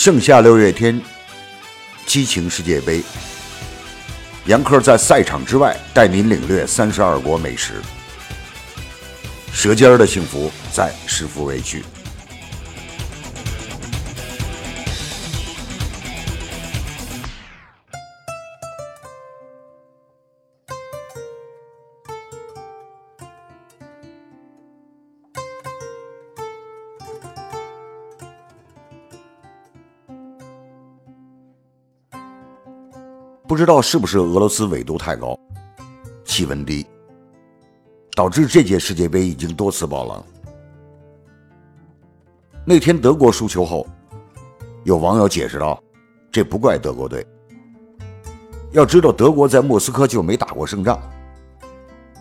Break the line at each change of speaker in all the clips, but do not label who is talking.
盛夏六月天，激情世界杯。杨科在赛场之外带您领略三十二国美食，舌尖的幸福在食福为区。不知道是不是俄罗斯纬度太高，气温低，导致这届世界杯已经多次爆冷。那天德国输球后，有网友解释道：“这不怪德国队，要知道德国在莫斯科就没打过胜仗。”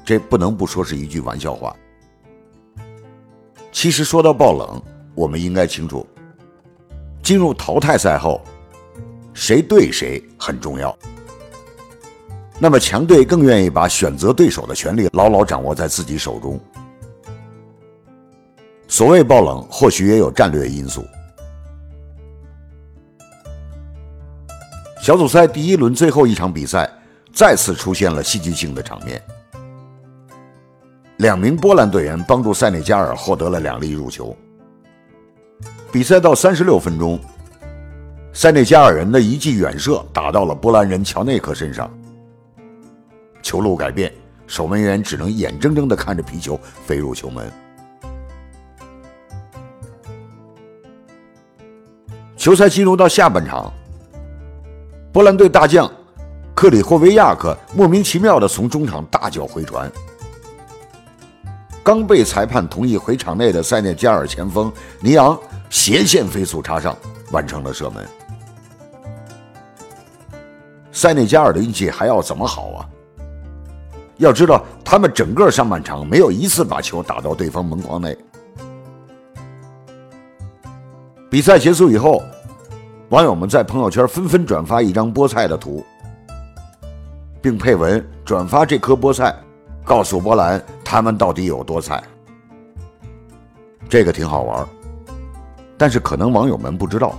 这不能不说是一句玩笑话。其实说到爆冷，我们应该清楚，进入淘汰赛后，谁对谁很重要。那么强队更愿意把选择对手的权利牢牢掌握在自己手中。所谓爆冷，或许也有战略因素。小组赛第一轮最后一场比赛，再次出现了戏剧性的场面。两名波兰队员帮助塞内加尔获得了两粒入球。比赛到三十六分钟，塞内加尔人的一记远射打到了波兰人乔内克身上。球路改变，守门员只能眼睁睁地看着皮球飞入球门。球赛进入到下半场，波兰队大将克里霍维亚克莫名其妙地从中场大脚回传，刚被裁判同意回场内的塞内加尔前锋尼昂斜线飞速插上，完成了射门。塞内加尔的运气还要怎么好啊？要知道，他们整个上半场没有一次把球打到对方门框内。比赛结束以后，网友们在朋友圈纷纷转发一张菠菜的图，并配文“转发这颗菠菜，告诉波兰他们到底有多菜”。这个挺好玩，但是可能网友们不知道，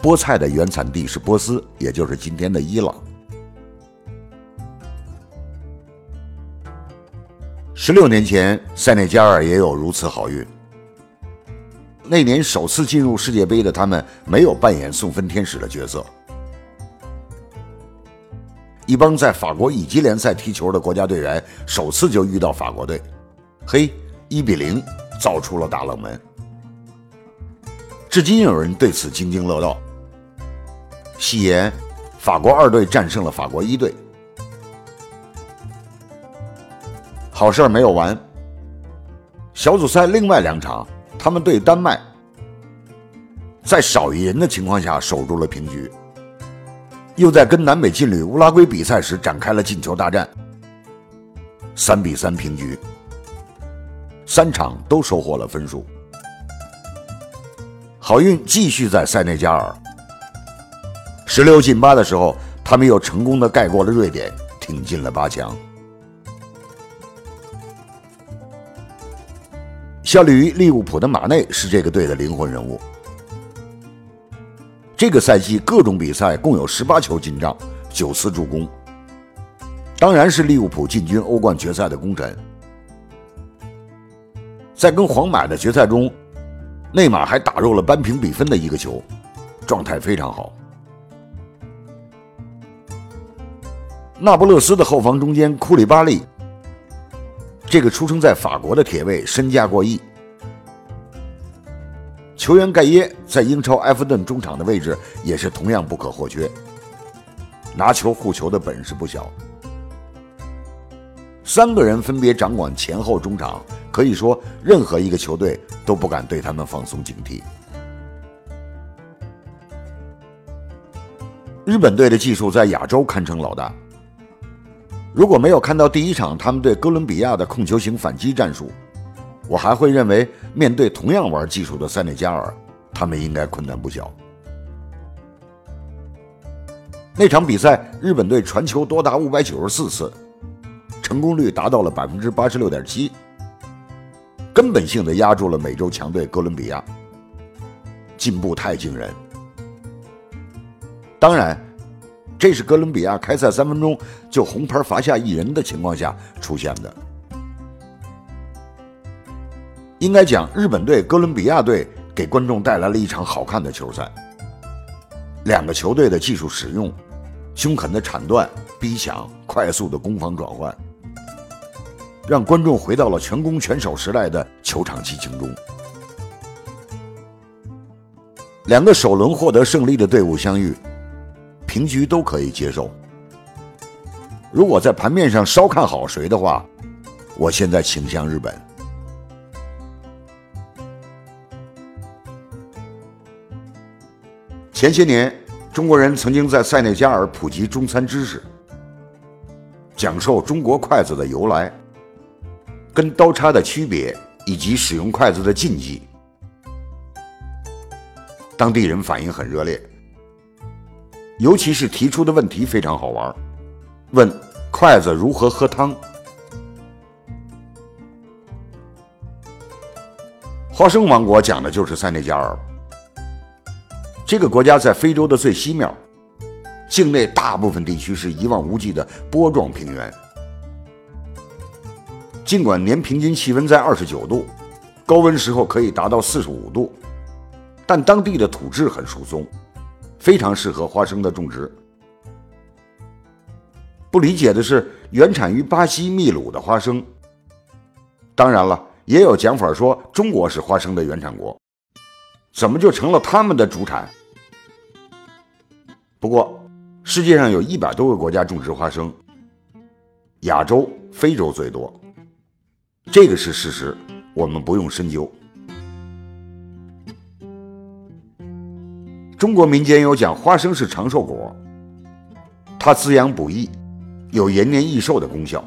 菠菜的原产地是波斯，也就是今天的伊朗。十六年前，塞内加尔也有如此好运。那年首次进入世界杯的他们，没有扮演送分天使的角色。一帮在法国乙级联赛踢球的国家队员，首次就遇到法国队，嘿，一比零造出了大冷门。至今有人对此津津乐道，戏言法国二队战胜了法国一队。好事没有完。小组赛另外两场，他们对丹麦，在少一人的情况下守住了平局，又在跟南美劲旅乌拉圭比赛时展开了进球大战，三比三平局，三场都收获了分数。好运继续在塞内加尔，十六进八的时候，他们又成功的盖过了瑞典，挺进了八强。效力于利物浦的马内是这个队的灵魂人物。这个赛季各种比赛共有十八球进账，九次助攻，当然是利物浦进军欧冠决赛的功臣。在跟皇马的决赛中，内马尔还打入了扳平比分的一个球，状态非常好。那不勒斯的后防中间库里巴利。这个出生在法国的铁卫身价过亿，球员盖耶在英超埃弗顿中场的位置也是同样不可或缺，拿球护球的本事不小。三个人分别掌管前后中场，可以说任何一个球队都不敢对他们放松警惕。日本队的技术在亚洲堪称老大。如果没有看到第一场他们对哥伦比亚的控球型反击战术，我还会认为面对同样玩技术的塞内加尔，他们应该困难不小。那场比赛，日本队传球多达五百九十四次，成功率达到了百分之八十六点七，根本性的压住了美洲强队哥伦比亚，进步太惊人。当然，这是哥伦比亚开赛三分钟就红牌罚下一人的情况下出现的。应该讲，日本队、哥伦比亚队给观众带来了一场好看的球赛。两个球队的技术使用、凶狠的铲断、逼抢、快速的攻防转换，让观众回到了全攻全守时代的球场激情中。两个首轮获得胜利的队伍相遇，平局都可以接受。如果在盘面上稍看好谁的话，我现在倾向日本。前些年，中国人曾经在塞内加尔普及中餐知识，讲授中国筷子的由来、跟刀叉的区别以及使用筷子的禁忌。当地人反应很热烈，尤其是提出的问题非常好玩，问筷子如何喝汤。花生王国讲的就是塞内加尔。这个国家在非洲的最西面，境内大部分地区是一望无际的波状平原。尽管年平均气温在二十九度，高温时候可以达到四十五度，但当地的土质很疏松，非常适合花生的种植。不理解的是，原产于巴西秘鲁的花生。当然了，也有讲法说中国是花生的原产国，怎么就成了他们的主产？不过，世界上有一百多个国家种植花生，亚洲、非洲最多，这个是事实，我们不用深究。中国民间有讲花生是长寿果，它滋养补益，有延年益寿的功效。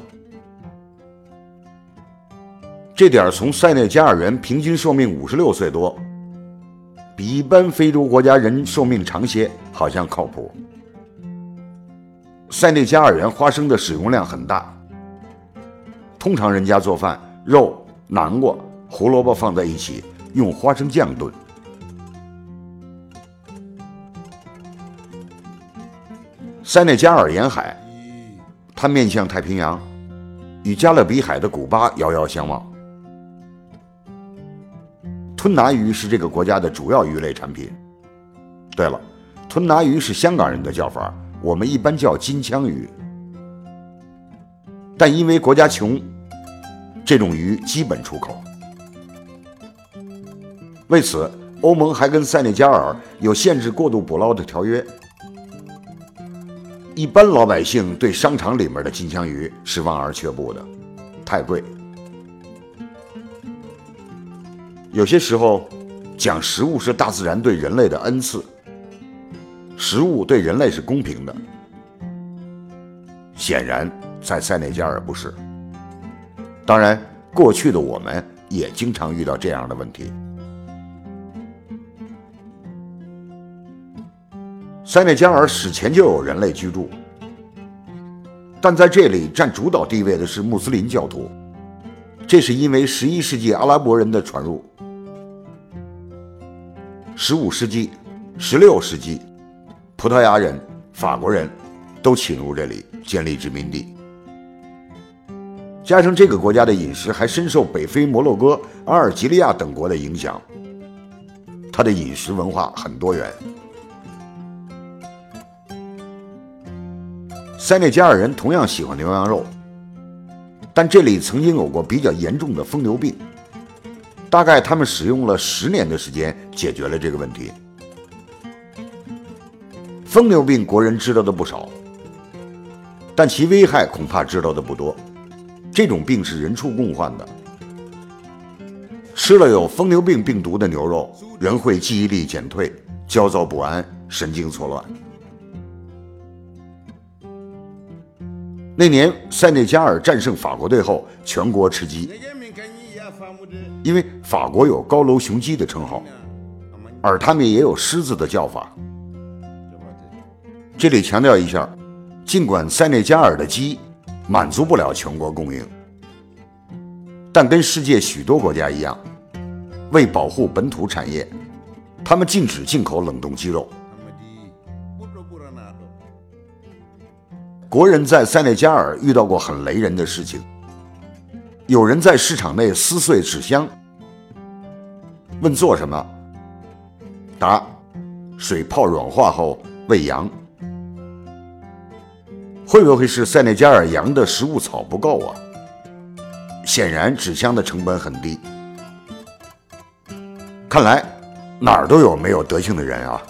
这点从塞内加尔人平均寿命五十六岁多。比一般非洲国家人寿命长些，好像靠谱。塞内加尔人花生的使用量很大，通常人家做饭，肉、南瓜、胡萝卜放在一起，用花生酱炖。塞内加尔沿海，它面向太平洋，与加勒比海的古巴遥遥相望。吞拿鱼是这个国家的主要鱼类产品。对了，吞拿鱼是香港人的叫法，我们一般叫金枪鱼。但因为国家穷，这种鱼基本出口。为此，欧盟还跟塞内加尔有限制过度捕捞的条约。一般老百姓对商场里面的金枪鱼是望而却步的，太贵。有些时候，讲食物是大自然对人类的恩赐，食物对人类是公平的。显然，在塞内加尔不是。当然，过去的我们也经常遇到这样的问题。塞内加尔史前就有人类居住，但在这里占主导地位的是穆斯林教徒，这是因为十一世纪阿拉伯人的传入。十五世纪、十六世纪，葡萄牙人、法国人都侵入这里，建立殖民地。加上这个国家的饮食还深受北非摩洛哥、阿尔及利亚等国的影响，它的饮食文化很多元。塞内加尔人同样喜欢牛羊肉，但这里曾经有过比较严重的疯牛病。大概他们使用了十年的时间解决了这个问题。疯牛病国人知道的不少，但其危害恐怕知道的不多。这种病是人畜共患的，吃了有疯牛病病毒的牛肉，人会记忆力减退、焦躁不安、神经错乱。那年塞内加尔战胜法国队后，全国吃鸡。因为法国有高楼雄鸡的称号，而他们也有狮子的叫法。这里强调一下，尽管塞内加尔的鸡满足不了全国供应，但跟世界许多国家一样，为保护本土产业，他们禁止进口冷冻鸡肉。国人在塞内加尔遇到过很雷人的事情。有人在市场内撕碎纸箱，问做什么？答：水泡软化后喂羊。会不会是塞内加尔羊的食物草不够啊？显然纸箱的成本很低。看来哪儿都有没有德行的人啊。